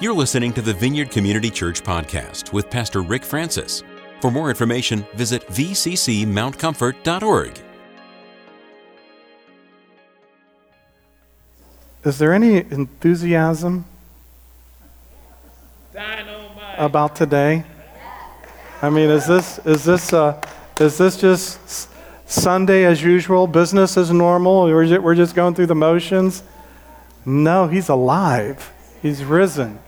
You're listening to the Vineyard Community Church podcast with Pastor Rick Francis. For more information, visit vccmountcomfort.org. Is there any enthusiasm about today? I mean, is this is this uh, is this just Sunday as usual, business as normal? We're just, we're just going through the motions? No, he's alive. He's risen.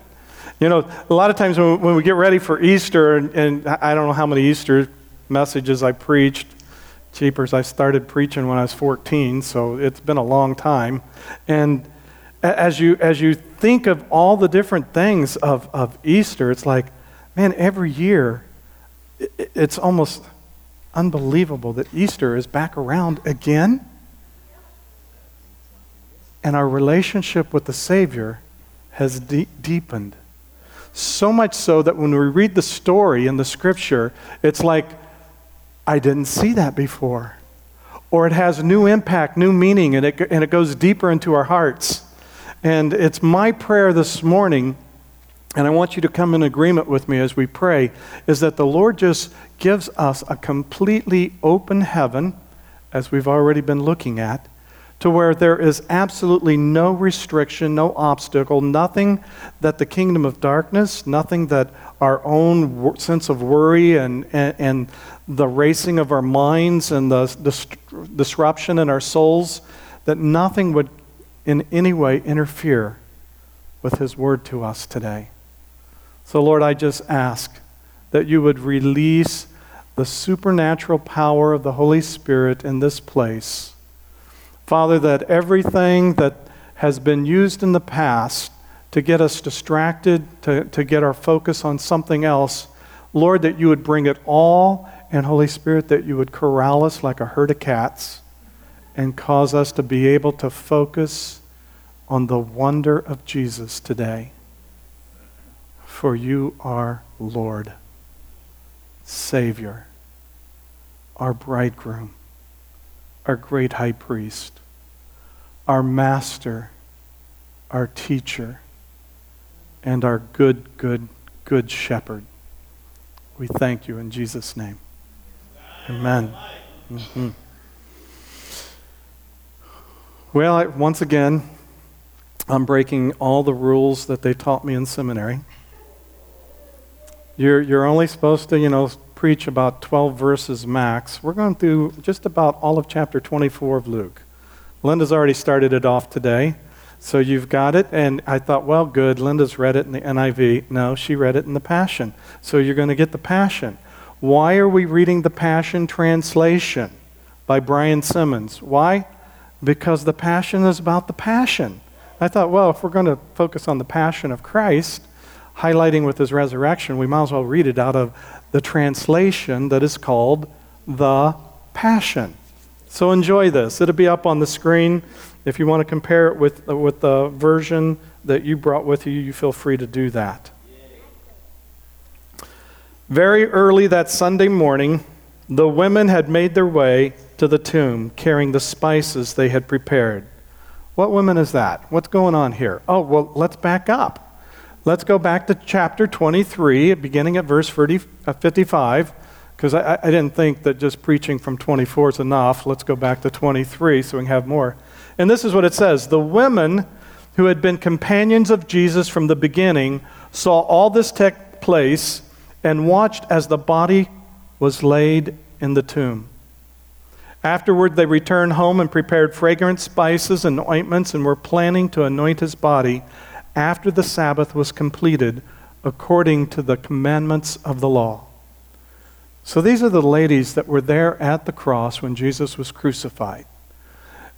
You know, a lot of times when, when we get ready for Easter, and, and I don't know how many Easter messages I preached. Cheapers, I started preaching when I was 14, so it's been a long time. And as you, as you think of all the different things of, of Easter, it's like, man, every year, it's almost unbelievable that Easter is back around again. And our relationship with the Savior has de- deepened. So much so that when we read the story in the scripture, it's like, I didn't see that before. Or it has new impact, new meaning, and it, and it goes deeper into our hearts. And it's my prayer this morning, and I want you to come in agreement with me as we pray, is that the Lord just gives us a completely open heaven, as we've already been looking at, to where there is absolutely no restriction, no obstacle, nothing that the kingdom of darkness, nothing that our own sense of worry and, and, and the racing of our minds and the disruption in our souls, that nothing would in any way interfere with His word to us today. So, Lord, I just ask that you would release the supernatural power of the Holy Spirit in this place. Father, that everything that has been used in the past to get us distracted, to, to get our focus on something else, Lord, that you would bring it all, and Holy Spirit, that you would corral us like a herd of cats and cause us to be able to focus on the wonder of Jesus today. For you are Lord, Savior, our bridegroom, our great high priest, our master, our teacher, and our good, good, good shepherd. We thank you in Jesus' name. Amen. Mm-hmm. Well, I, once again, I'm breaking all the rules that they taught me in seminary. You're, you're only supposed to, you know, preach about 12 verses max. We're going through just about all of chapter 24 of Luke. Linda's already started it off today. So you've got it, and I thought, well, good. Linda's read it in the NIV. No, she read it in the Passion. So you're going to get the Passion. Why are we reading the Passion Translation by Brian Simmons? Why? because the passion is about the passion. I thought, well, if we're going to focus on the passion of Christ, highlighting with his resurrection, we might as well read it out of the translation that is called the Passion. So enjoy this. It'll be up on the screen. If you want to compare it with, with the version that you brought with you, you feel free to do that. Very early that Sunday morning, the women had made their way to the tomb carrying the spices they had prepared. What women is that? What's going on here? Oh, well, let's back up. Let's go back to chapter 23, beginning at verse 30, uh, 55, because I, I didn't think that just preaching from 24 is enough. Let's go back to 23 so we can have more. And this is what it says The women who had been companions of Jesus from the beginning saw all this take place and watched as the body was laid in the tomb. Afterward, they returned home and prepared fragrant spices and ointments and were planning to anoint his body after the Sabbath was completed, according to the commandments of the law. So these are the ladies that were there at the cross when Jesus was crucified.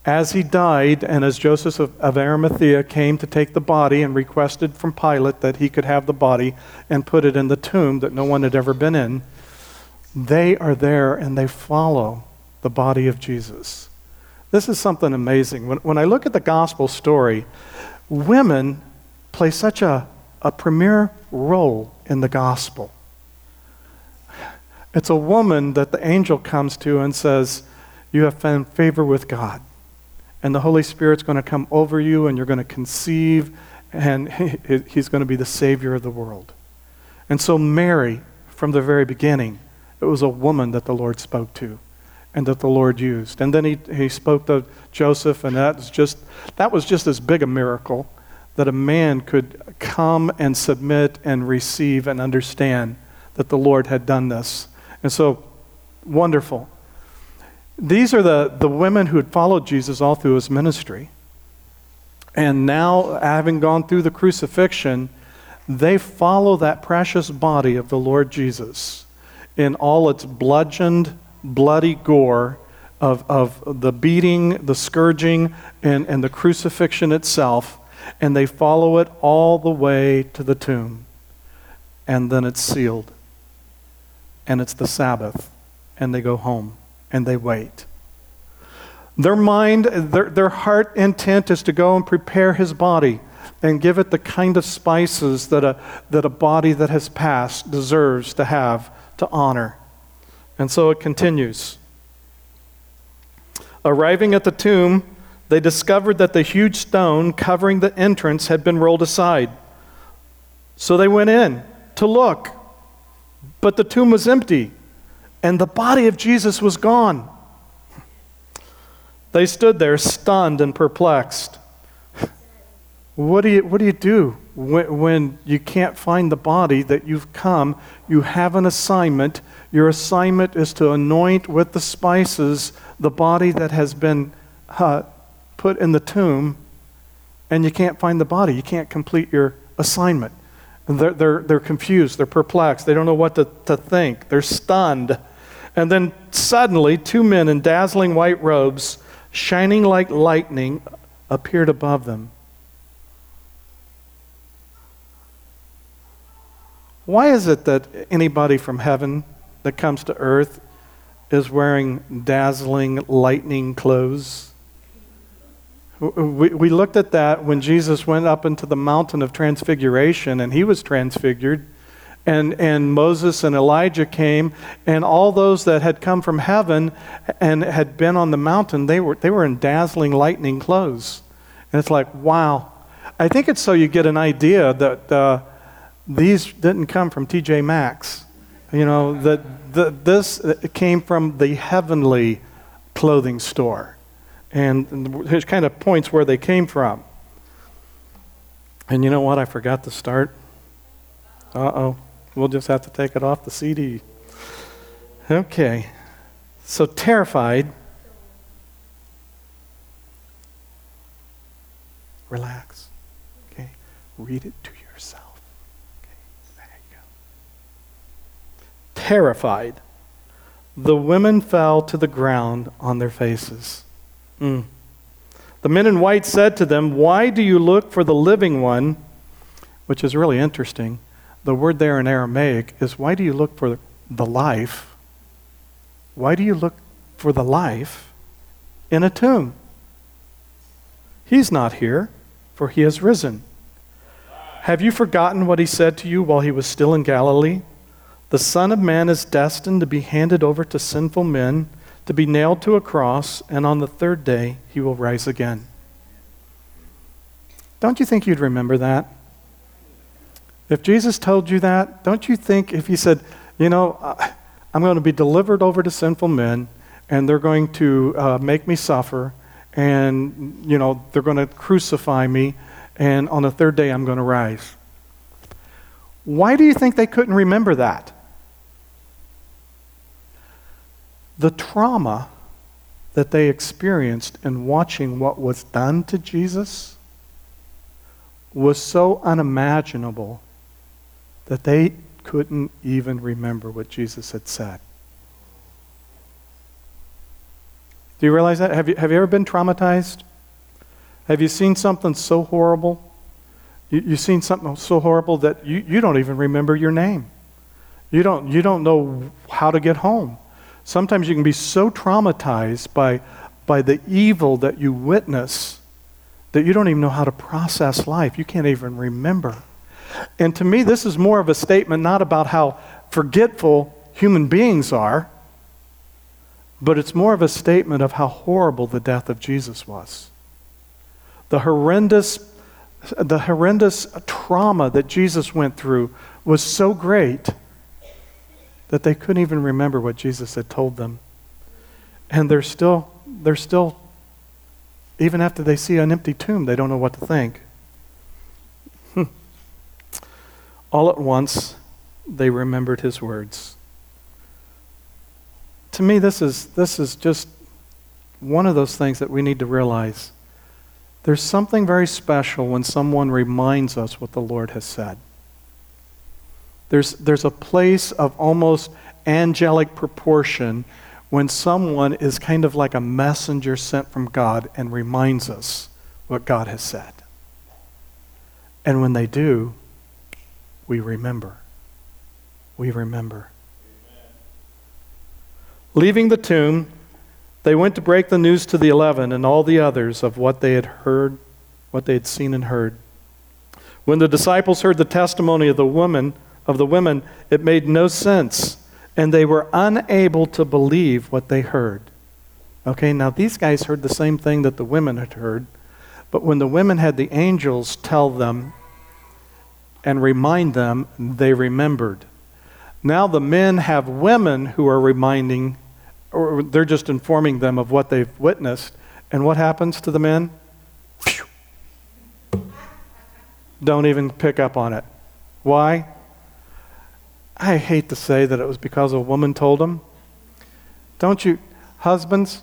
As he died, and as Joseph of Arimathea came to take the body and requested from Pilate that he could have the body and put it in the tomb that no one had ever been in, they are there and they follow the body of Jesus. This is something amazing. When, when I look at the gospel story, women play such a, a premier role in the gospel. It's a woman that the angel comes to and says, You have found favor with God. And the Holy Spirit's going to come over you, and you're going to conceive, and he's going to be the Savior of the world. And so, Mary, from the very beginning, it was a woman that the Lord spoke to and that the Lord used. And then he, he spoke to Joseph, and that was, just, that was just as big a miracle that a man could come and submit and receive and understand that the Lord had done this. And so, wonderful. These are the, the women who had followed Jesus all through his ministry. And now, having gone through the crucifixion, they follow that precious body of the Lord Jesus in all its bludgeoned, bloody gore of, of the beating, the scourging, and, and the crucifixion itself. And they follow it all the way to the tomb. And then it's sealed. And it's the Sabbath. And they go home and they wait. Their mind, their, their heart intent is to go and prepare his body and give it the kind of spices that a, that a body that has passed deserves to have to honor. And so it continues. Arriving at the tomb, they discovered that the huge stone covering the entrance had been rolled aside. So they went in to look, but the tomb was empty and the body of Jesus was gone. They stood there stunned and perplexed. What do you, what do, you do when, when you can't find the body that you've come? You have an assignment. Your assignment is to anoint with the spices the body that has been uh, put in the tomb, and you can't find the body. You can't complete your assignment. They're, they're, they're confused. They're perplexed. They don't know what to, to think. They're stunned. And then suddenly, two men in dazzling white robes, shining like lightning, appeared above them. Why is it that anybody from heaven that comes to earth is wearing dazzling lightning clothes? We, we looked at that when Jesus went up into the mountain of transfiguration and he was transfigured and, and Moses and Elijah came, and all those that had come from heaven and had been on the mountain, they were, they were in dazzling lightning clothes. And it's like, wow. I think it's so you get an idea that uh, these didn't come from TJ Maxx. You know, that the, this came from the heavenly clothing store. And there's kind of points where they came from. And you know what? I forgot to start. Uh oh. We'll just have to take it off the CD. Okay. So, terrified. Relax. Okay. Read it to yourself. Okay. There you go. Terrified. The women fell to the ground on their faces. Mm. The men in white said to them, Why do you look for the living one? Which is really interesting the word there in Aramaic is why do you look for the life? Why do you look for the life in a tomb? He's not here, for he has risen. Have you forgotten what he said to you while he was still in Galilee? The Son of Man is destined to be handed over to sinful men, to be nailed to a cross, and on the third day he will rise again. Don't you think you'd remember that? If Jesus told you that, don't you think if he said, you know, I'm going to be delivered over to sinful men and they're going to uh, make me suffer and, you know, they're going to crucify me and on the third day I'm going to rise? Why do you think they couldn't remember that? The trauma that they experienced in watching what was done to Jesus was so unimaginable that they couldn't even remember what Jesus had said. Do you realize that? Have you, have you ever been traumatized? Have you seen something so horrible? You, you've seen something so horrible that you, you don't even remember your name. You don't, you don't know how to get home. Sometimes you can be so traumatized by, by the evil that you witness that you don't even know how to process life. You can't even remember. And to me, this is more of a statement not about how forgetful human beings are, but it's more of a statement of how horrible the death of Jesus was. The horrendous the horrendous trauma that Jesus went through was so great that they couldn't even remember what Jesus had told them. And they're still, they're still, even after they see an empty tomb, they don't know what to think. All at once, they remembered his words. To me, this is, this is just one of those things that we need to realize. There's something very special when someone reminds us what the Lord has said. There's, there's a place of almost angelic proportion when someone is kind of like a messenger sent from God and reminds us what God has said. And when they do, we remember. We remember. Leaving the tomb, they went to break the news to the eleven and all the others of what they had heard, what they had seen and heard. When the disciples heard the testimony of the woman, of the women, it made no sense, and they were unable to believe what they heard. Okay, now these guys heard the same thing that the women had heard, but when the women had the angels tell them and remind them, they remembered. Now the men have women who are reminding, or they're just informing them of what they've witnessed. And what happens to the men? Don't even pick up on it. Why? I hate to say that it was because a woman told him. Don't you, husbands,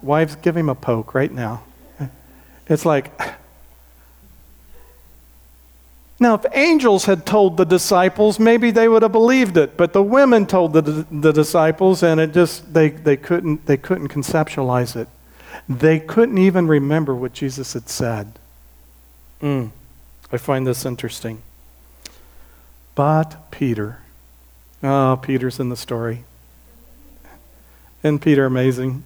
wives, give him a poke right now. It's like, now, if angels had told the disciples, maybe they would have believed it. But the women told the, the disciples, and it just, they, they, couldn't, they couldn't conceptualize it. They couldn't even remember what Jesus had said. Mm, I find this interesting. But Peter. Oh, Peter's in the story. Isn't Peter amazing?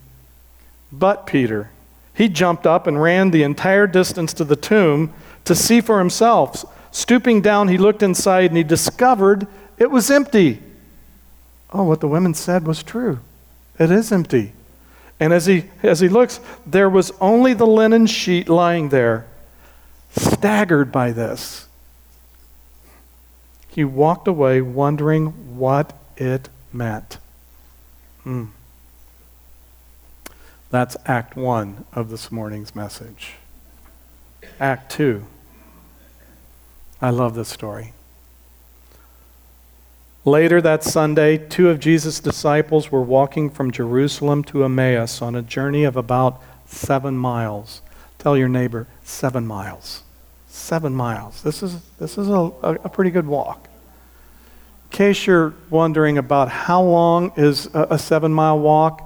But Peter. He jumped up and ran the entire distance to the tomb to see for himself. Stooping down, he looked inside and he discovered it was empty. Oh, what the women said was true. It is empty. And as he, as he looks, there was only the linen sheet lying there. Staggered by this, he walked away wondering what it meant. Hmm. That's Act 1 of this morning's message. Act 2. I love this story. Later that Sunday, two of Jesus' disciples were walking from Jerusalem to Emmaus on a journey of about seven miles. Tell your neighbor, seven miles. Seven miles. This is, this is a, a pretty good walk. In case you're wondering about how long is a, a seven mile walk,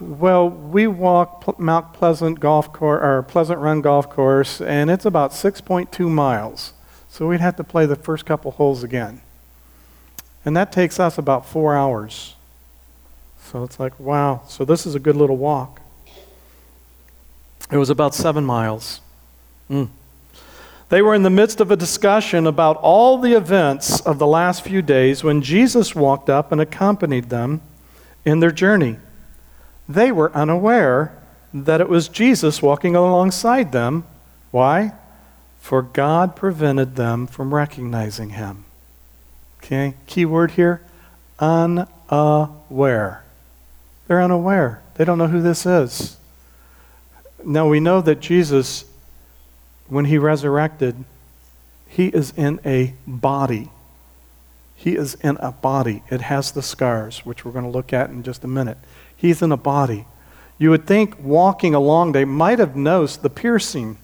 well, we walk Mount Pleasant Golf Course or Pleasant Run Golf Course, and it's about 6.2 miles. So we'd have to play the first couple holes again. And that takes us about four hours. So it's like, wow. So this is a good little walk. It was about seven miles. Mm. They were in the midst of a discussion about all the events of the last few days when Jesus walked up and accompanied them in their journey. They were unaware that it was Jesus walking alongside them. Why? For God prevented them from recognizing him. Okay, key word here unaware. They're unaware. They don't know who this is. Now we know that Jesus when he resurrected, he is in a body. He is in a body. It has the scars, which we're going to look at in just a minute. He's in a body. You would think walking along, they might have noticed the piercing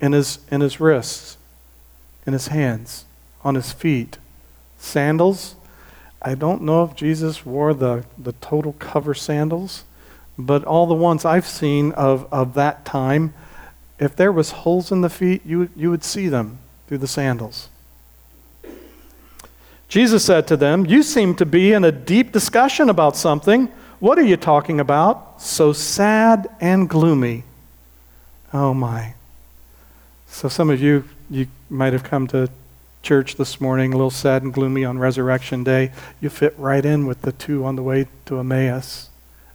in his, in his wrists, in his hands, on his feet. Sandals. I don't know if Jesus wore the, the total cover sandals, but all the ones I've seen of, of that time, if there was holes in the feet, you, you would see them through the sandals. Jesus said to them, You seem to be in a deep discussion about something. What are you talking about? So sad and gloomy. Oh my. So some of you, you might have come to church this morning a little sad and gloomy on Resurrection Day. You fit right in with the two on the way to Emmaus,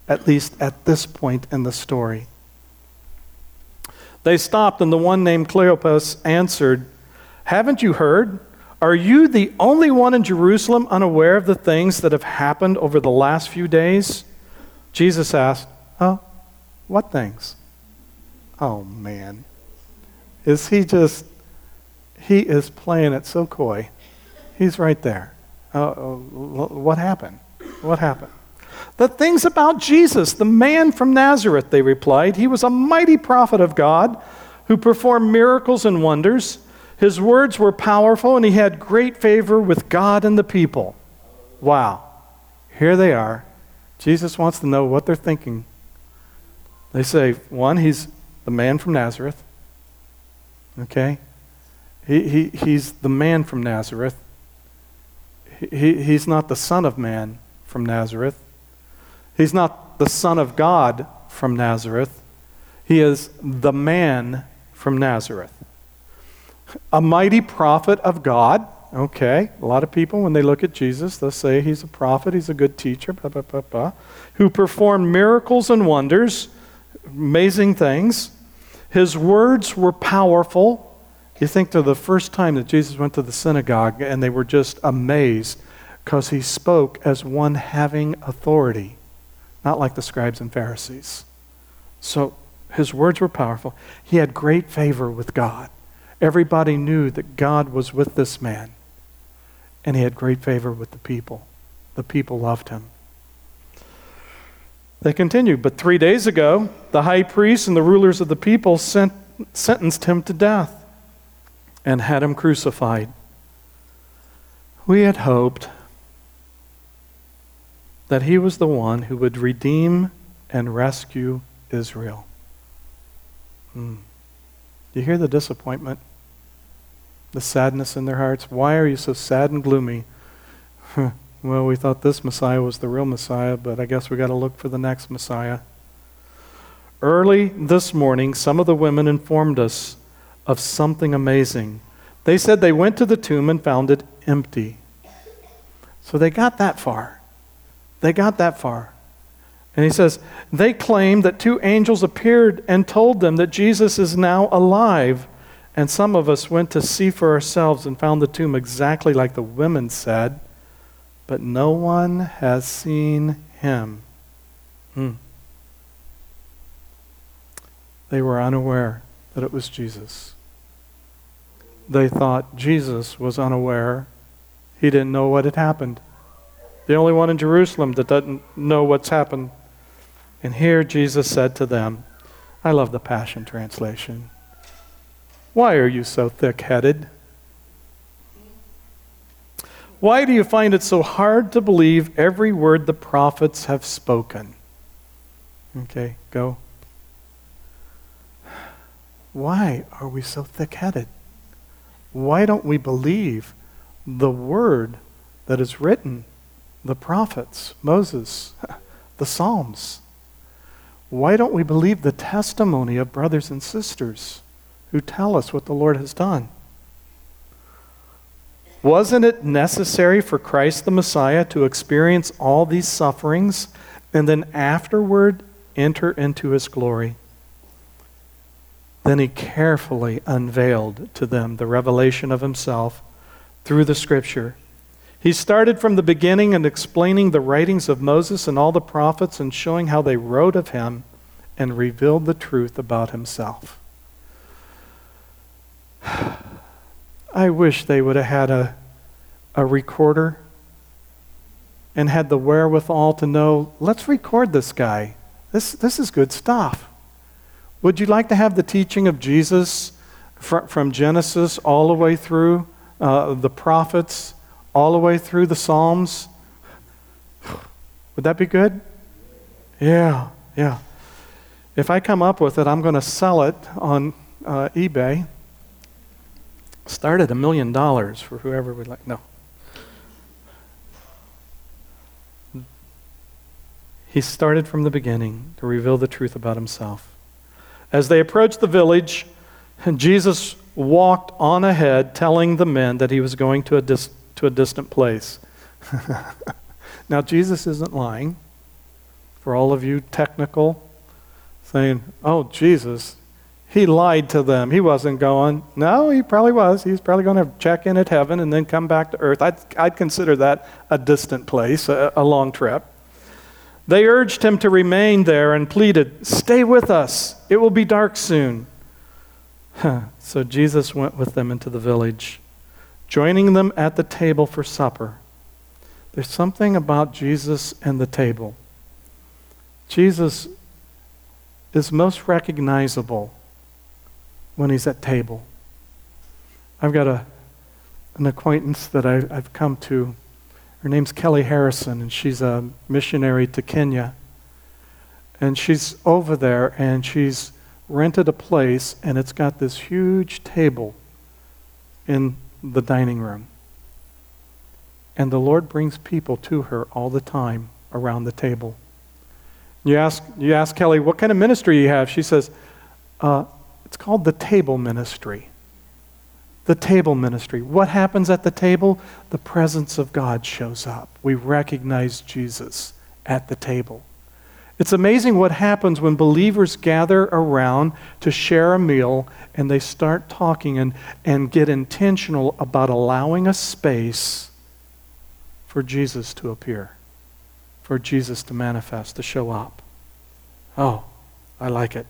at least at this point in the story. They stopped, and the one named Cleopas answered, Haven't you heard? Are you the only one in Jerusalem unaware of the things that have happened over the last few days? Jesus asked, Oh, what things? Oh, man. Is he just, he is playing it so coy. He's right there. Uh, what happened? What happened? The things about Jesus, the man from Nazareth, they replied. He was a mighty prophet of God who performed miracles and wonders. His words were powerful, and he had great favor with God and the people. Wow. Here they are. Jesus wants to know what they're thinking. They say, one, he's the man from Nazareth. Okay? He, he, he's the man from Nazareth. He, he's not the Son of Man from Nazareth. He's not the Son of God from Nazareth. He is the man from Nazareth. A mighty prophet of God. Okay, a lot of people, when they look at Jesus, they'll say he's a prophet, he's a good teacher, blah, blah, blah, blah, who performed miracles and wonders, amazing things. His words were powerful. You think to the first time that Jesus went to the synagogue and they were just amazed because he spoke as one having authority, not like the scribes and Pharisees. So his words were powerful. He had great favor with God. Everybody knew that God was with this man, and he had great favor with the people. The people loved him. They continued, but three days ago, the high priest and the rulers of the people sent, sentenced him to death and had him crucified. We had hoped that he was the one who would redeem and rescue Israel. Hmm. Do you hear the disappointment? The sadness in their hearts? Why are you so sad and gloomy? well, we thought this Messiah was the real Messiah, but I guess we got to look for the next Messiah. Early this morning, some of the women informed us of something amazing. They said they went to the tomb and found it empty. So they got that far. They got that far. And he says, they claim that two angels appeared and told them that Jesus is now alive. And some of us went to see for ourselves and found the tomb exactly like the women said, but no one has seen him. Hmm. They were unaware that it was Jesus. They thought Jesus was unaware. He didn't know what had happened. The only one in Jerusalem that doesn't know what's happened. And here Jesus said to them, I love the Passion Translation. Why are you so thick headed? Why do you find it so hard to believe every word the prophets have spoken? Okay, go. Why are we so thick headed? Why don't we believe the word that is written? The prophets, Moses, the Psalms. Why don't we believe the testimony of brothers and sisters who tell us what the Lord has done? Wasn't it necessary for Christ the Messiah to experience all these sufferings and then afterward enter into his glory? Then he carefully unveiled to them the revelation of himself through the scripture. He started from the beginning and explaining the writings of Moses and all the prophets and showing how they wrote of him and revealed the truth about himself. I wish they would have had a, a recorder and had the wherewithal to know let's record this guy. This, this is good stuff. Would you like to have the teaching of Jesus fr- from Genesis all the way through uh, the prophets, all the way through the Psalms? Would that be good? Yeah, yeah. If I come up with it, I'm going to sell it on uh, eBay. Start at a million dollars for whoever would like. No. He started from the beginning to reveal the truth about himself. As they approached the village, Jesus walked on ahead, telling the men that he was going to a, dis- to a distant place. now, Jesus isn't lying. For all of you technical, saying, Oh, Jesus, He lied to them. He wasn't going. No, he probably was. He's probably going to check in at heaven and then come back to earth. I'd, I'd consider that a distant place, a, a long trip. They urged him to remain there and pleaded, Stay with us. It will be dark soon. so Jesus went with them into the village, joining them at the table for supper. There's something about Jesus and the table. Jesus is most recognizable when he's at table. I've got a, an acquaintance that I, I've come to. Her name's Kelly Harrison, and she's a missionary to Kenya. And she's over there, and she's rented a place, and it's got this huge table in the dining room. And the Lord brings people to her all the time around the table. You ask, you ask Kelly, what kind of ministry you have? She says, uh, it's called the table ministry. The table ministry. What happens at the table? The presence of God shows up. We recognize Jesus at the table. It's amazing what happens when believers gather around to share a meal and they start talking and, and get intentional about allowing a space for Jesus to appear, for Jesus to manifest, to show up. Oh, I like it.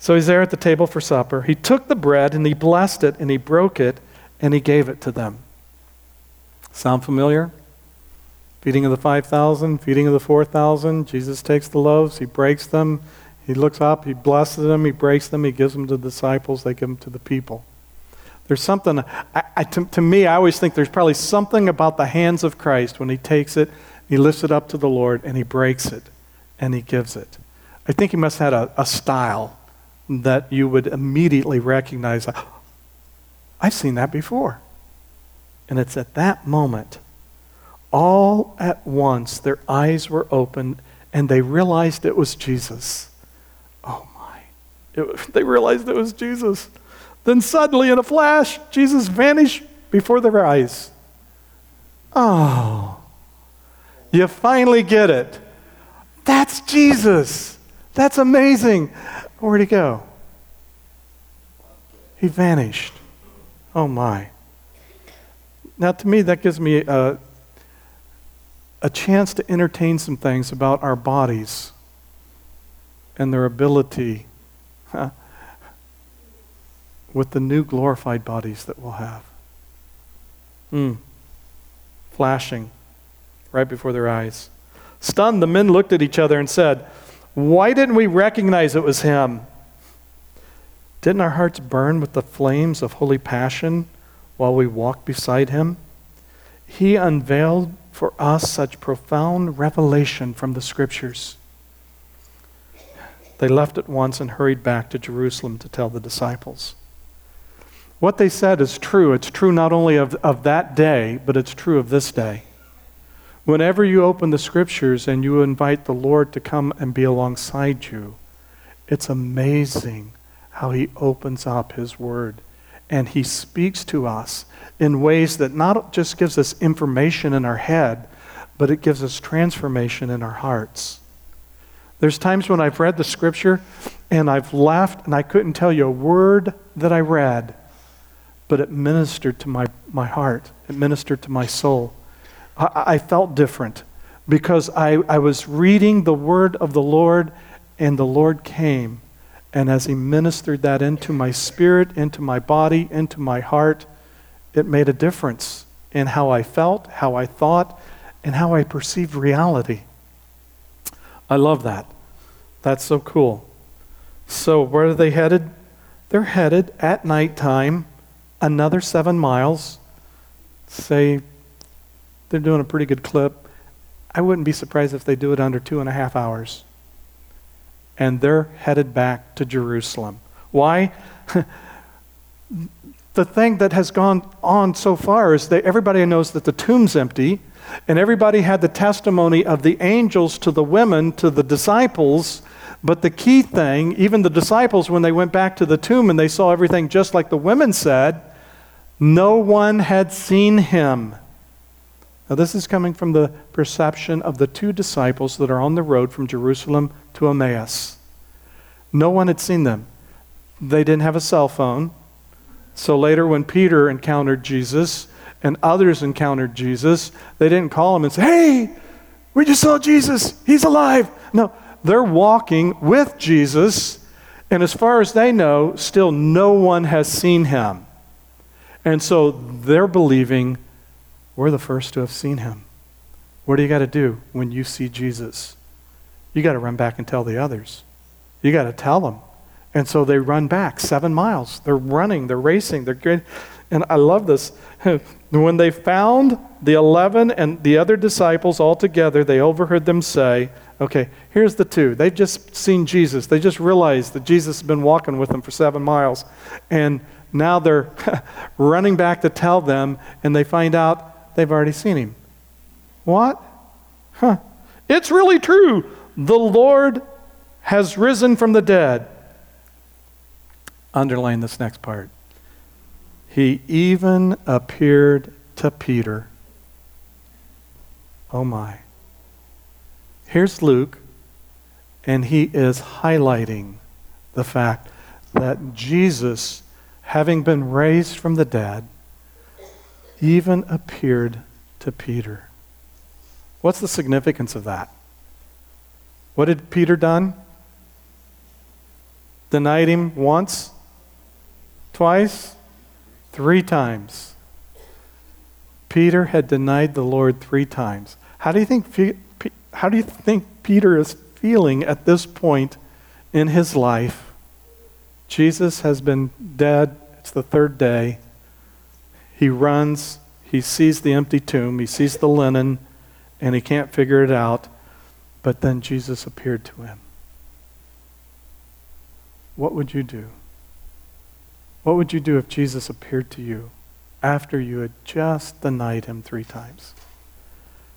So he's there at the table for supper. He took the bread and he blessed it and he broke it and he gave it to them. Sound familiar? Feeding of the 5,000, feeding of the 4,000. Jesus takes the loaves, he breaks them, he looks up, he blesses them, he breaks them, he gives them to the disciples, they give them to the people. There's something, I, I, to, to me, I always think there's probably something about the hands of Christ when he takes it, he lifts it up to the Lord, and he breaks it, and he gives it. I think he must have had a, a style that you would immediately recognize, I've seen that before. And it's at that moment, all at once, their eyes were opened and they realized it was Jesus. Oh my. It, they realized it was Jesus. Then suddenly, in a flash, Jesus vanished before their eyes. Oh, you finally get it. That's Jesus. That's amazing. Where'd he go? He vanished. Oh my. Now, to me, that gives me a, a chance to entertain some things about our bodies and their ability with the new glorified bodies that we'll have. Hmm. Flashing right before their eyes. Stunned, the men looked at each other and said, why didn't we recognize it was him? Didn't our hearts burn with the flames of holy passion while we walked beside him? He unveiled for us such profound revelation from the scriptures. They left at once and hurried back to Jerusalem to tell the disciples. What they said is true. It's true not only of, of that day, but it's true of this day. Whenever you open the scriptures and you invite the Lord to come and be alongside you, it's amazing how he opens up his word and he speaks to us in ways that not just gives us information in our head, but it gives us transformation in our hearts. There's times when I've read the scripture and I've laughed and I couldn't tell you a word that I read, but it ministered to my, my heart, it ministered to my soul. I, I felt different because I, I was reading the word of the Lord, and the Lord came. And as He ministered that into my spirit, into my body, into my heart, it made a difference in how I felt, how I thought, and how I perceived reality. I love that. That's so cool. So, where are they headed? They're headed at nighttime another seven miles, say they're doing a pretty good clip. I wouldn't be surprised if they do it under two and a half hours. And they're headed back to Jerusalem. Why? the thing that has gone on so far is that everybody knows that the tomb's empty, and everybody had the testimony of the angels to the women, to the disciples. But the key thing, even the disciples, when they went back to the tomb and they saw everything just like the women said, no one had seen him. Now, this is coming from the perception of the two disciples that are on the road from Jerusalem to Emmaus. No one had seen them. they didn't have a cell phone. So later, when Peter encountered Jesus and others encountered Jesus, they didn't call him and say, Hey, we just saw Jesus. He's alive. No, they're walking with Jesus, and as far as they know, still no one has seen him. And so they're believing we're the first to have seen him. What do you got to do when you see Jesus? You got to run back and tell the others. You got to tell them. And so they run back seven miles. They're running, they're racing, they're good. And I love this. when they found the 11 and the other disciples all together, they overheard them say, Okay, here's the two. They've just seen Jesus. They just realized that Jesus has been walking with them for seven miles. And now they're running back to tell them, and they find out they've already seen him. What? Huh. It's really true. The Lord has risen from the dead. Underline this next part. He even appeared to Peter. Oh my. Here's Luke, and he is highlighting the fact that Jesus, having been raised from the dead, even appeared to Peter. What's the significance of that? What did Peter done? Denied him once, twice, three times. Peter had denied the Lord three times. How do you think, how do you think Peter is feeling at this point in his life? Jesus has been dead. It's the third day. He runs. He sees the empty tomb. He sees the linen, and he can't figure it out. But then Jesus appeared to him. What would you do? What would you do if Jesus appeared to you after you had just denied him three times?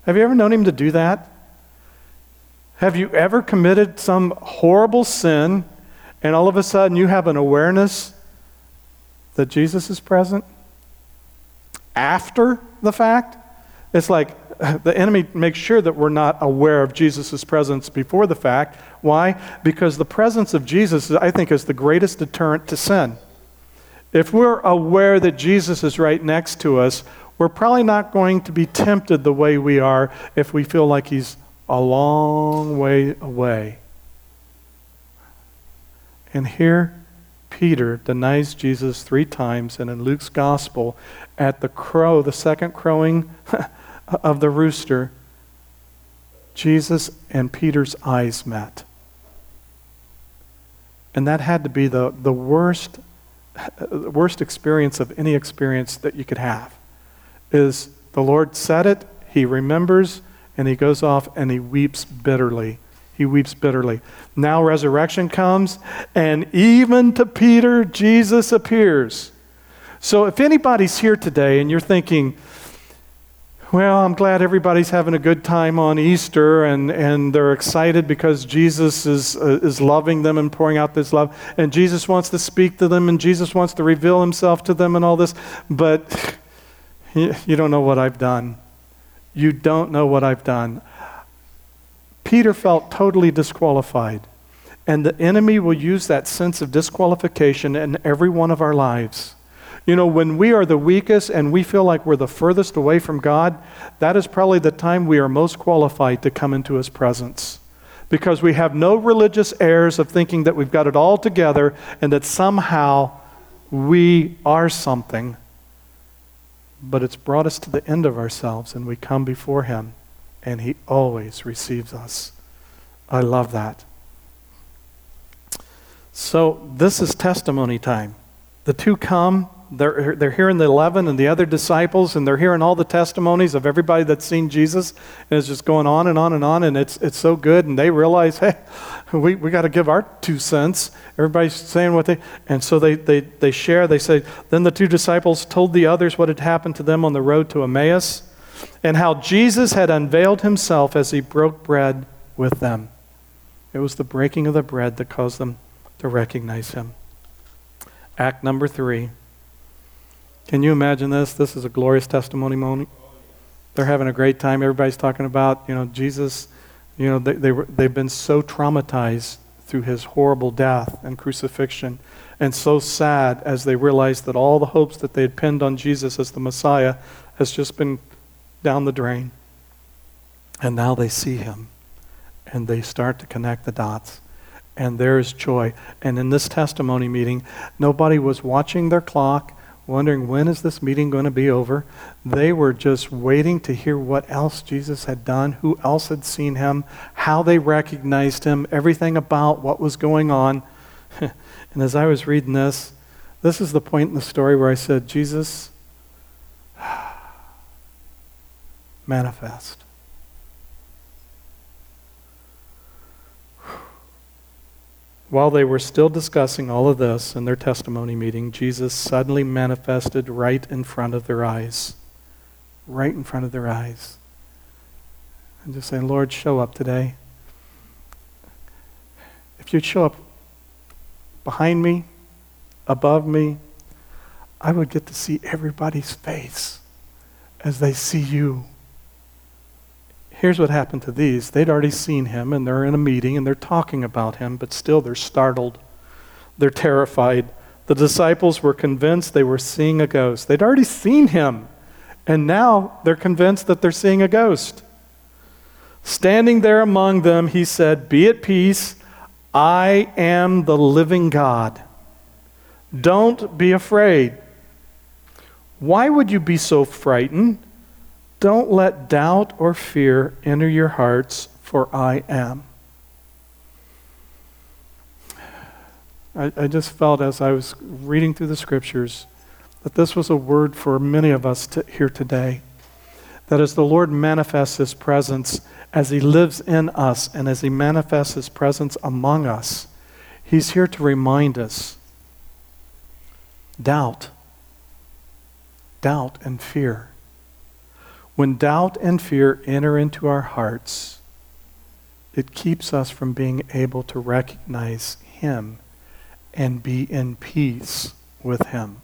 Have you ever known him to do that? Have you ever committed some horrible sin and all of a sudden you have an awareness that Jesus is present after the fact? It's like the enemy makes sure that we're not aware of Jesus' presence before the fact. Why? Because the presence of Jesus, I think, is the greatest deterrent to sin. If we're aware that Jesus is right next to us, we're probably not going to be tempted the way we are if we feel like he's a long way away. And here, Peter denies Jesus three times, and in Luke's gospel, at the crow, the second crowing of the rooster, Jesus and Peter's eyes met. And that had to be the, the worst the worst experience of any experience that you could have is the Lord said it, he remembers, and he goes off and he weeps bitterly. He weeps bitterly. Now resurrection comes, and even to Peter, Jesus appears. So if anybody's here today and you're thinking, well, I'm glad everybody's having a good time on Easter and, and they're excited because Jesus is, uh, is loving them and pouring out this love. And Jesus wants to speak to them and Jesus wants to reveal himself to them and all this. But you, you don't know what I've done. You don't know what I've done. Peter felt totally disqualified. And the enemy will use that sense of disqualification in every one of our lives you know, when we are the weakest and we feel like we're the furthest away from God, that is probably the time we are most qualified to come into His presence. Because we have no religious airs of thinking that we've got it all together and that somehow we are something. But it's brought us to the end of ourselves and we come before Him and He always receives us. I love that. So, this is testimony time. The two come they're, they're hearing the 11 and the other disciples, and they're hearing all the testimonies of everybody that's seen Jesus. And it's just going on and on and on, and it's, it's so good. And they realize, hey, we, we got to give our two cents. Everybody's saying what they, and so they, they, they share. They say, then the two disciples told the others what had happened to them on the road to Emmaus, and how Jesus had unveiled himself as he broke bread with them. It was the breaking of the bread that caused them to recognize him. Act number three. Can you imagine this? This is a glorious testimony moment. They're having a great time. Everybody's talking about, you know, Jesus. You know, they, they were, they've been so traumatized through his horrible death and crucifixion. and so sad as they realized that all the hopes that they had pinned on Jesus as the Messiah has just been down the drain. And now they see him and they start to connect the dots. And there's joy. And in this testimony meeting, nobody was watching their clock, wondering when is this meeting going to be over. They were just waiting to hear what else Jesus had done, who else had seen him, how they recognized him, everything about what was going on. and as I was reading this, this is the point in the story where I said, Jesus, manifest. While they were still discussing all of this in their testimony meeting, Jesus suddenly manifested right in front of their eyes. Right in front of their eyes. And just saying, Lord, show up today. If you'd show up behind me, above me, I would get to see everybody's face as they see you here's what happened to these. They'd already seen him, and they're in a meeting, and they're talking about him, but still they're startled. They're terrified. The disciples were convinced they were seeing a ghost. They'd already seen him, and now they're convinced that they're seeing a ghost. Standing there among them, he said, Be at peace. I am the living God. Don't be afraid. Why would you be so frightened? Don't let doubt or fear enter your hearts, for I am. I, I, just felt as I was reading through the scriptures that this was a word for many of us to, here today. That as the Lord manifests his presence, as he lives in us, and as he manifests his presence among us, he's here to remind us doubt, doubt and fear when doubt and fear enter into our hearts, it keeps us from being able to recognize Him and be in peace with Him.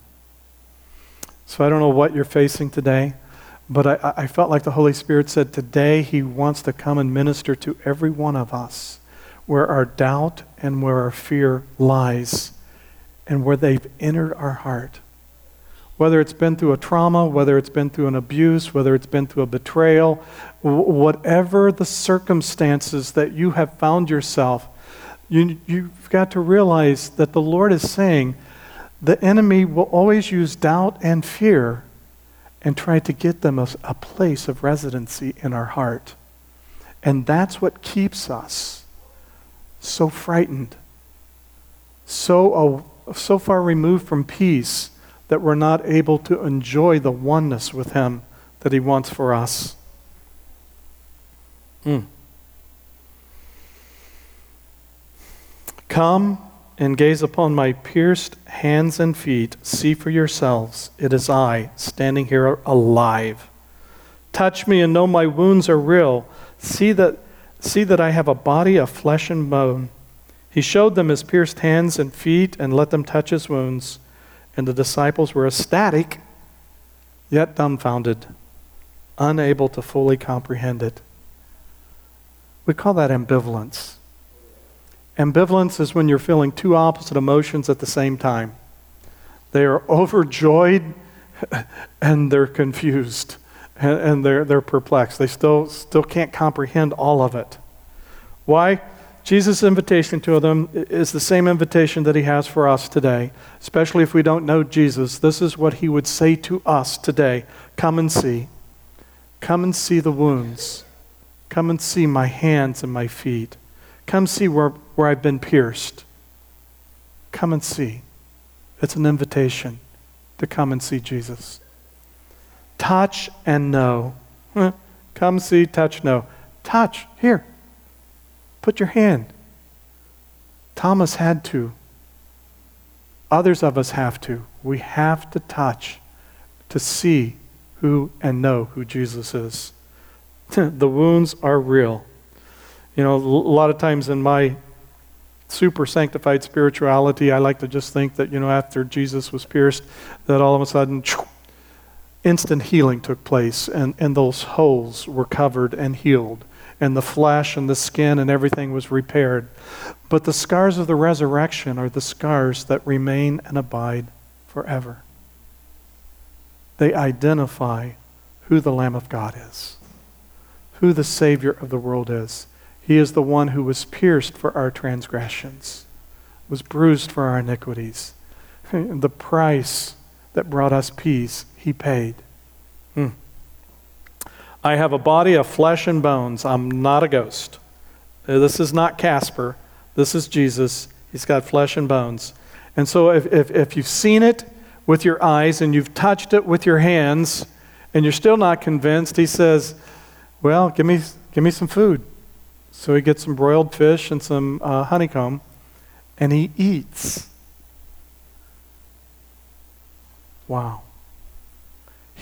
So I don't know what you're facing today, but I, I, felt like the Holy Spirit said today He wants to come and minister to every one of us where our doubt and where our fear lies and where they've entered our heart whether it's been through a trauma, whether it's been through an abuse, whether it's been through a betrayal, whatever the circumstances that you have found yourself, you, you've got to realize that the Lord is saying the enemy will always use doubt and fear and try to get them a, a place of residency in our heart. And that's what keeps us so frightened, so, uh, so far removed from peace that we're not able to enjoy the oneness with Him that He wants for us. Mm. Come and gaze upon my pierced hands and feet. See for yourselves. It is I, standing here alive. Touch me and know my wounds are real. See that, see that I have a body of flesh and bone. He showed them his pierced hands and feet and let them touch his wounds. And the disciples were ecstatic, yet dumbfounded, unable to fully comprehend it. We call that ambivalence. Ambivalence is when you're feeling two opposite emotions at the same time. They are overjoyed and they're confused and, they're, they're perplexed. They still, still can't comprehend all of it. Why? Jesus' invitation to them is the same invitation that he has for us today, especially if we don't know Jesus. This is what he would say to us today Come and see. Come and see the wounds. Come and see my hands and my feet. Come see where, where I've been pierced. Come and see. It's an invitation to come and see Jesus. Touch and know. Come see, touch, know. Touch. Here. Put your hand. Thomas had to. Others of us have to. We have to touch to see who and know who Jesus is. the wounds are real. You know, a lot of times in my super sanctified spirituality, I like to just think that, you know, after Jesus was pierced, that all of a sudden, instant healing took place and, and those holes were covered and healed and the flesh and the skin and everything was repaired. But the scars of the resurrection are the scars that remain and abide forever. They identify who the Lamb of God is, who the Savior of the world is. He is the one who was pierced for our transgressions, was bruised for our iniquities. The price that brought us peace, He paid. Hmm. I have a body of flesh and bones. I'm not a ghost. Uh, this is not Casper. This is Jesus. He's got flesh and bones. And so if, if, if you've seen it with your eyes and you've touched it with your hands and you're still not convinced, he says, Well, give me, give me some food. So he gets some broiled fish and some uh, honeycomb and he eats. Wow.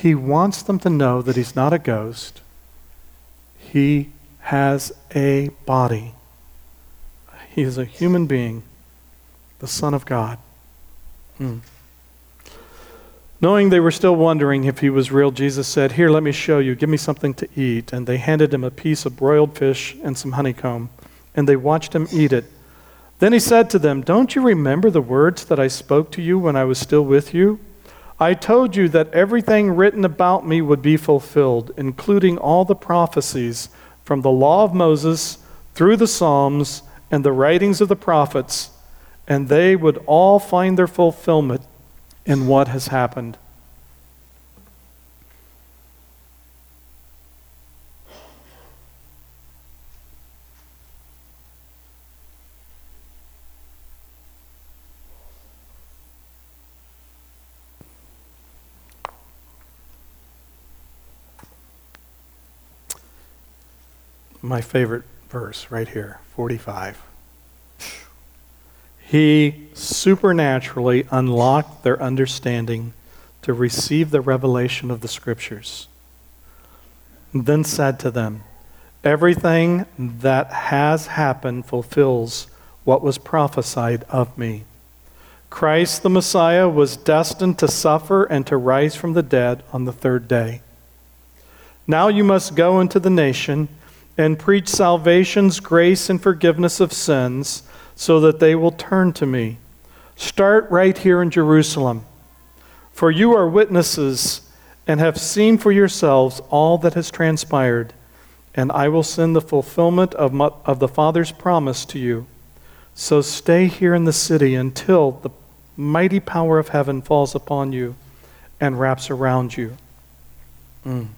He wants them to know that he's not a ghost. He has a body. He is a human being, the Son of God. Hmm. Knowing they were still wondering if he was real, Jesus said, Here, let me show you. Give me something to eat. And they handed him a piece of broiled fish and some honeycomb, and they watched him eat it. Then he said to them, Don't you remember the words that I spoke to you when I was still with you? I told you that everything written about me would be fulfilled, including all the prophecies from the law of Moses through the Psalms and the writings of the prophets, and they would all find their fulfillment in what has happened. My favorite verse right here, 45. He supernaturally unlocked their understanding to receive the revelation of the Scriptures. And then said to them, Everything that has happened fulfills what was prophesied of me. Christ the Messiah was destined to suffer and to rise from the dead on the third day. Now you must go into the nation and preach salvation's grace and forgiveness of sins so that they will turn to me. Start right here in Jerusalem. For you are witnesses and have seen for yourselves all that has transpired, and I will send the fulfillment of, my, of the Father's promise to you. So stay here in the city until the mighty power of heaven falls upon you and wraps around you. Mm.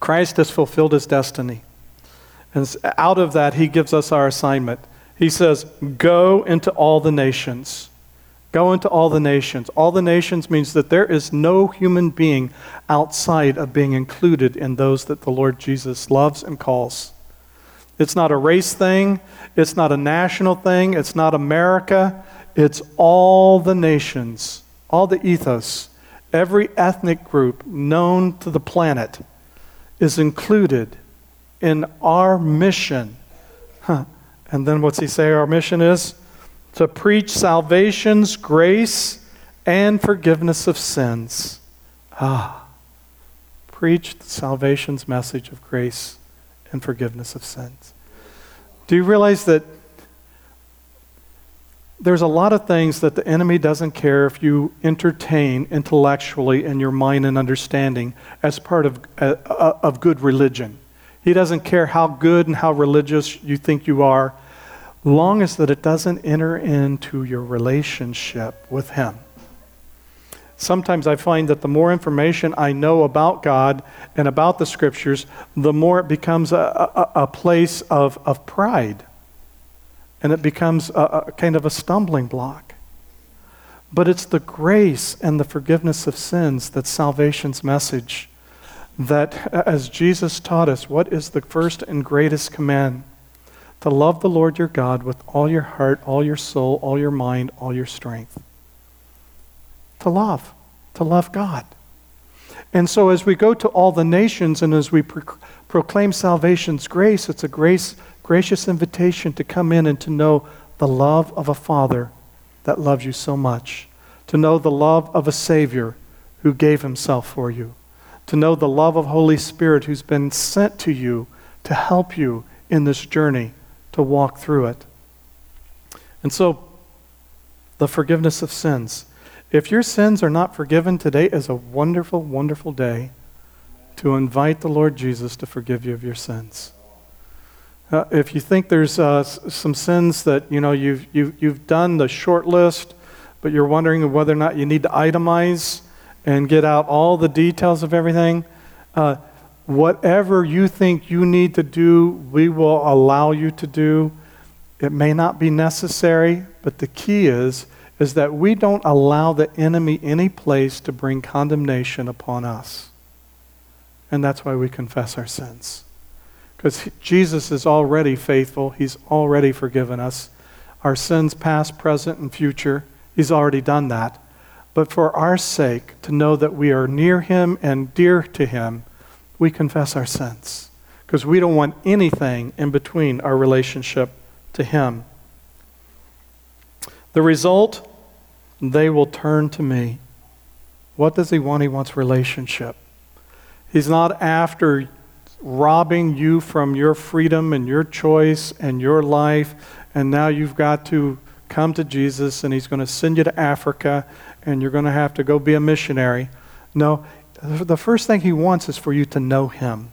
Christ has fulfilled his destiny. And out of that, he gives us our assignment. He says, Go into all the nations. Go into all the nations. All the nations means that there is no human being outside of being included in those that the Lord Jesus loves and calls. It's not a race thing, it's not a national thing, it's not America. It's all the nations, all the ethos, every ethnic group known to the planet is included in our mission. Huh. And then what's he say our mission is? To preach salvation's grace and forgiveness of sins. Ah. Preach salvation's message of grace and forgiveness of sins. Do you realize that there's a lot of things that the enemy doesn't care if you entertain intellectually in your mind and understanding as part of, uh, uh, of good religion. He doesn't care how good and how religious you think you are, long as that it doesn't enter into your relationship with Him. Sometimes I find that the more information I know about God and about the Scriptures, the more it becomes a, a, a place of, of pride and it becomes a, a kind of a stumbling block. But it's the grace and the forgiveness of sins that salvation's message. That, as Jesus taught us, what is the first and greatest command? To love the Lord your God with all your heart, all your soul, all your mind, all your strength. To love, to love God. And so, as we go to all the nations and as we pro- proclaim salvation's grace, it's a grace gracious invitation to come in and to know the love of a Father that loves you so much, to know the love of a Savior who gave himself for you, to know the love of Holy Spirit who's been sent to you to help you in this journey to walk through it. And so, the forgiveness of sins. If your sins are not forgiven, today is a wonderful, wonderful day to invite the Lord Jesus to forgive you of your sins. Uh, if you think there's uh, some sins that you know you've, you've, you've done the short list, but you're wondering whether or not you need to itemize and get out all the details of everything, uh, whatever you think you need to do, we will allow you to do. It may not be necessary, but the key is is that we don't allow the enemy any place to bring condemnation upon us. And that's why we confess our sins. Because Jesus is already faithful, He's already forgiven us. Our sins, past, present, and future, He's already done that. But for our sake, to know that we are near Him and dear to Him, we confess our sins. Because we don't want anything in between our relationship to Him. The result they will turn to me. What does he want? He wants relationship. He's not after robbing you from your freedom and your choice and your life, and now you've got to come to Jesus and he's going to send you to Africa and you're going to have to go be a missionary. No, the first thing he wants is for you to know him.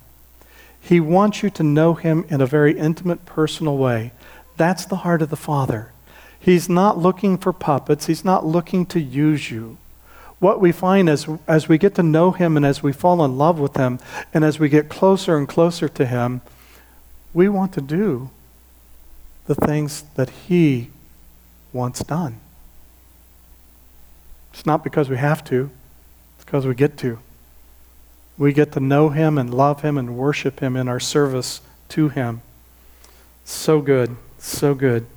He wants you to know him in a very intimate, personal way. That's the heart of the Father. He's not looking for puppets, He's not looking to use you. What we find as, as we get to know Him and as we fall in love with Him and as we get closer and closer to Him, we want to do the things that He wants done. It's not because we have to, it's because we get to. We get to know Him and love Him and worship Him in our service to Him. So good, so good.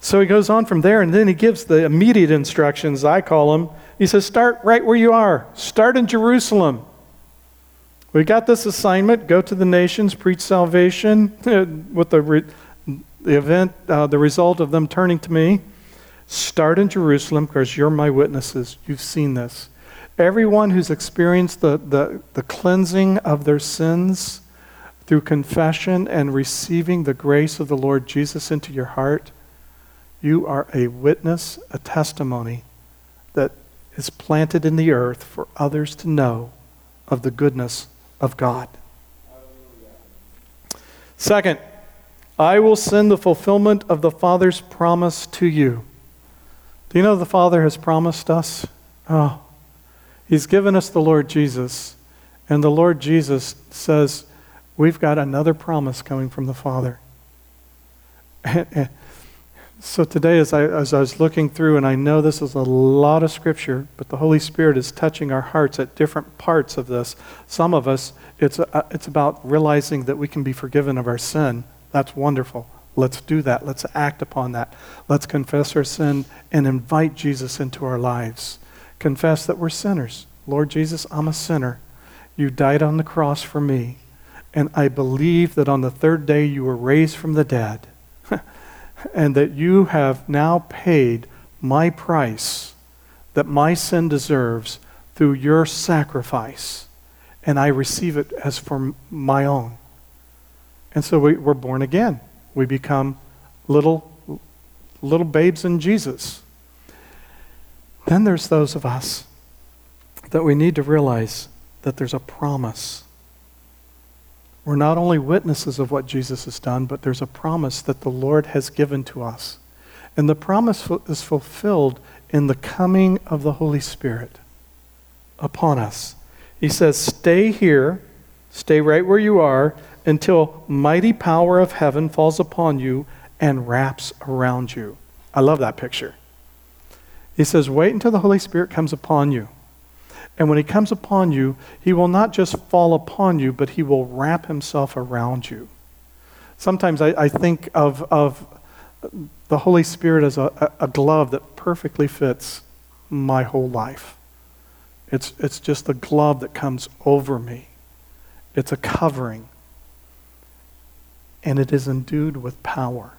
So he goes on from there, and then he gives the immediate instructions, I call them. He says, Start right where you are, start in Jerusalem. We got this assignment go to the nations, preach salvation, with the, re- the event, uh, the result of them turning to me. Start in Jerusalem because you're my witnesses. You've seen this. Everyone who's experienced the, the, the cleansing of their sins through confession and receiving the grace of the Lord Jesus into your heart you are a witness, a testimony that is planted in the earth for others to know of the goodness of God. Second, I will send the fulfillment of the Father's promise to you. Do you know the Father has promised us? Oh, He's given us the Lord Jesus. And the Lord Jesus says, We've got another promise coming from the Father. So today, as I, as I was looking through, and I know this is a lot of scripture, but the Holy Spirit is touching our hearts at different parts of this. Some of us, it's, a, it's about realizing that we can be forgiven of our sin. That's wonderful. Let's do that. Let's act upon that. Let's confess our sin and invite Jesus into our lives. Confess that we're sinners. Lord Jesus, I'm a sinner. You died on the cross for me. And I believe that on the third day you were raised from the dead and that you have now paid my price that my sin deserves through your sacrifice, and I receive it as for my own. And so we, we're born again. We become little, little babes in Jesus. Then there's those of us that we need to realize that there's a promise we're not only witnesses of what Jesus has done, but there's a promise that the Lord has given to us. And the promise is fulfilled in the coming of the Holy Spirit upon us. He says, Stay here, stay right where you are, until mighty power of heaven falls upon you and wraps around you. I love that picture. He says, Wait until the Holy Spirit comes upon you. And when he comes upon you, he will not just fall upon you, but he will wrap himself around you. Sometimes I, I think of, of the Holy Spirit as a, a glove that perfectly fits my whole life. It's, it's just a glove that comes over me, it's a covering, and it is endued with power.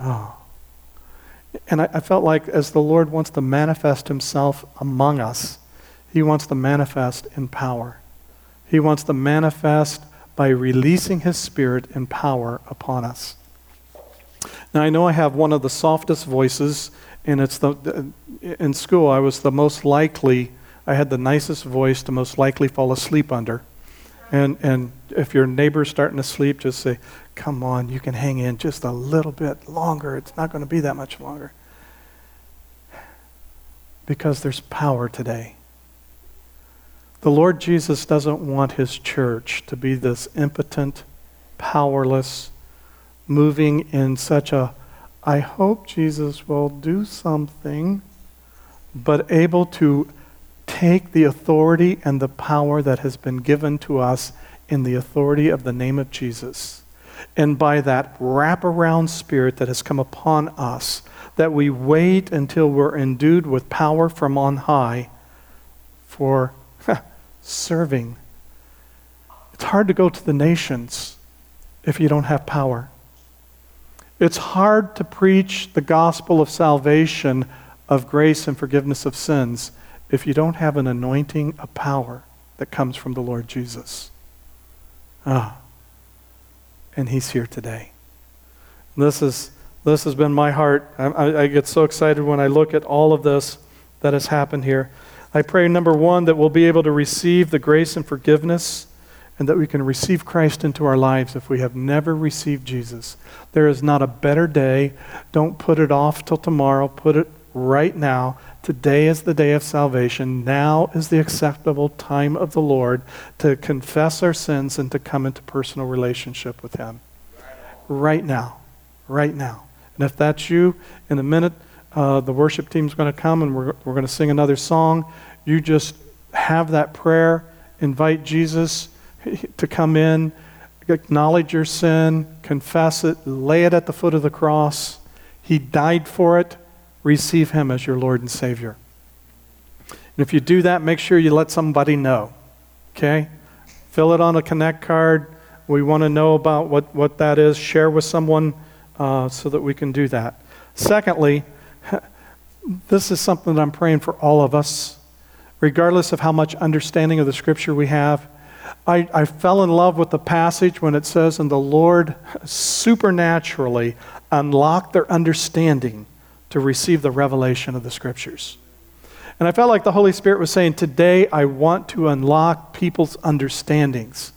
Oh. And I, I felt like as the Lord wants to manifest himself among us, he wants to manifest in power. He wants to manifest by releasing His Spirit in power upon us. Now, I know I have one of the softest voices, and it's the, in school, I was the most likely, I had the nicest voice to most likely fall asleep under. And, and if your neighbor's starting to sleep, just say, Come on, you can hang in just a little bit longer. It's not going to be that much longer. Because there's power today. The Lord Jesus doesn't want his church to be this impotent, powerless, moving in such a, I hope Jesus will do something, but able to take the authority and the power that has been given to us in the authority of the name of Jesus. And by that wraparound spirit that has come upon us, that we wait until we're endued with power from on high for serving. It's hard to go to the nations if you don't have power. It's hard to preach the gospel of salvation, of grace and forgiveness of sins, if you don't have an anointing of power that comes from the Lord Jesus. Ah, and He's here today. This, is, this has been my heart. I, I get so excited when I look at all of this that has happened here. I pray, number one, that we'll be able to receive the grace and forgiveness and that we can receive Christ into our lives if we have never received Jesus. There is not a better day. Don't put it off till tomorrow. Put it right now. Today is the day of salvation. Now is the acceptable time of the Lord to confess our sins and to come into personal relationship with Him. Right now. Right now. And if that's you, in a minute, uh, the worship team's going to come and we're, we're going to sing another song. You just have that prayer, invite Jesus to come in, acknowledge your sin, confess it, lay it at the foot of the cross. He died for it. Receive Him as your Lord and Savior. And if you do that, make sure you let somebody know. Okay? Fill it on a Connect card. We want to know about what, what that is. Share with someone uh, so that we can do that. Secondly, this is something that I'm praying for all of us, regardless of how much understanding of the Scripture we have. I, I fell in love with the passage when it says, And the Lord supernaturally unlocked their understanding to receive the revelation of the Scriptures. And I felt like the Holy Spirit was saying, Today I want to unlock people's understandings.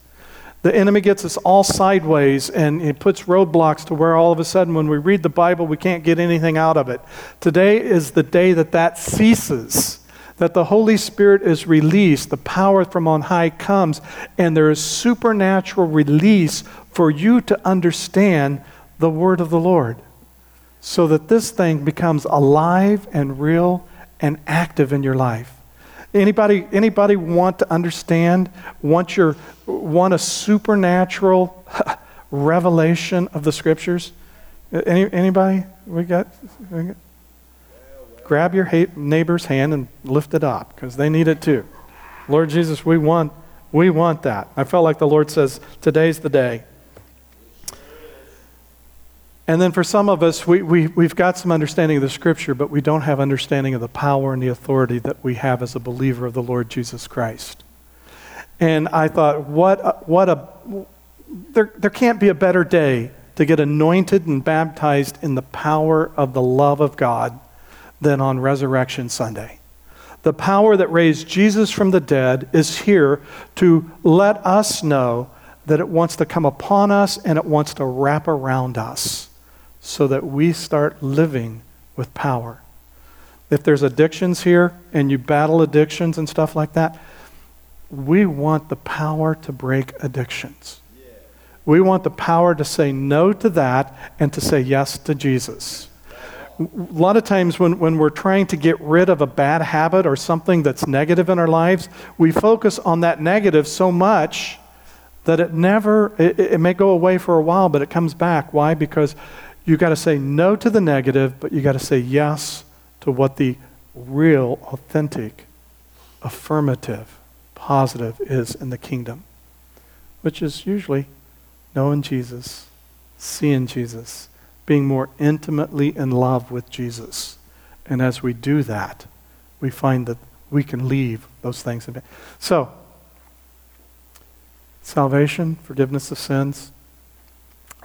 The enemy gets us all sideways and it puts roadblocks to where all of a sudden, when we read the Bible, we can't get anything out of it. Today is the day that that ceases that the Holy Spirit is released, the power from on high comes, and there is supernatural release for you to understand the word of the Lord. So that this thing becomes alive and real and active in your life. Anybody, anybody want to understand, want, your, want a supernatural revelation of the scriptures? Any, anybody? We got, we got grab your neighbor's hand and lift it up because they need it too. Lord Jesus, we want, we want that. I felt like the Lord says, today's the day. And then for some of us, we, we, we've got some understanding of the scripture, but we don't have understanding of the power and the authority that we have as a believer of the Lord Jesus Christ. And I thought, what a, what a, there, there can't be a better day to get anointed and baptized in the power of the love of God than on Resurrection Sunday. The power that raised Jesus from the dead is here to let us know that it wants to come upon us and it wants to wrap around us so that we start living with power. If there's addictions here and you battle addictions and stuff like that, we want the power to break addictions. We want the power to say no to that and to say yes to Jesus a lot of times when, when we're trying to get rid of a bad habit or something that's negative in our lives, we focus on that negative so much that it never, it, it may go away for a while, but it comes back. Why? Because you got to say no to the negative, but you've got to say yes to what the real, authentic, affirmative, positive is in the kingdom, which is usually knowing Jesus, seeing Jesus being more intimately in love with Jesus. And as we do that, we find that we can leave those things. So, salvation, forgiveness of sins,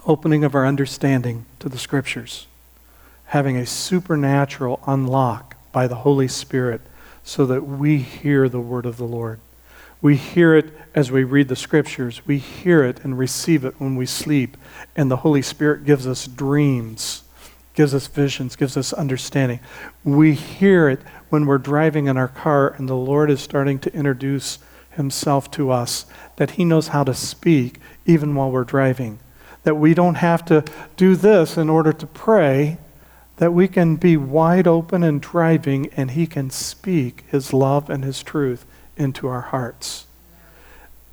opening of our understanding to the Scriptures, having a supernatural unlock by the Holy Spirit so that we hear the word of the Lord. We hear it as we read the Scriptures, we hear it and receive it when we sleep, and the Holy Spirit gives us dreams gives us visions, gives us understanding. We hear it when we're driving in our car and the Lord is starting to introduce himself to us, that he knows how to speak even while we're driving. That we don't have to do this in order to pray, that we can be wide open and driving and he can speak his love and his truth into our hearts.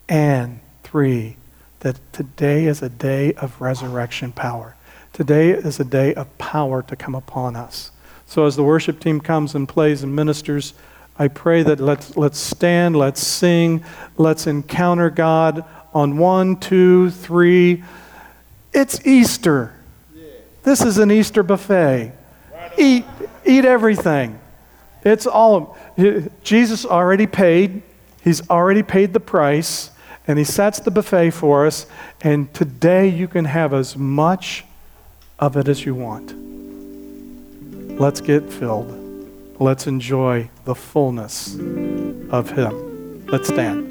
And three, that today is a day of resurrection power. Today is a day of power to come upon us. So as the worship team comes and plays and ministers, I pray that let's, let's stand, let's sing, let's encounter God on one, two, three. It's Easter. This is an Easter buffet. Eat, eat everything. It's all Jesus already paid. He's already paid the price, and he sets the buffet for us. And today you can have as much of it as you want. Let's get filled. Let's enjoy the fullness of Him. Let's stand.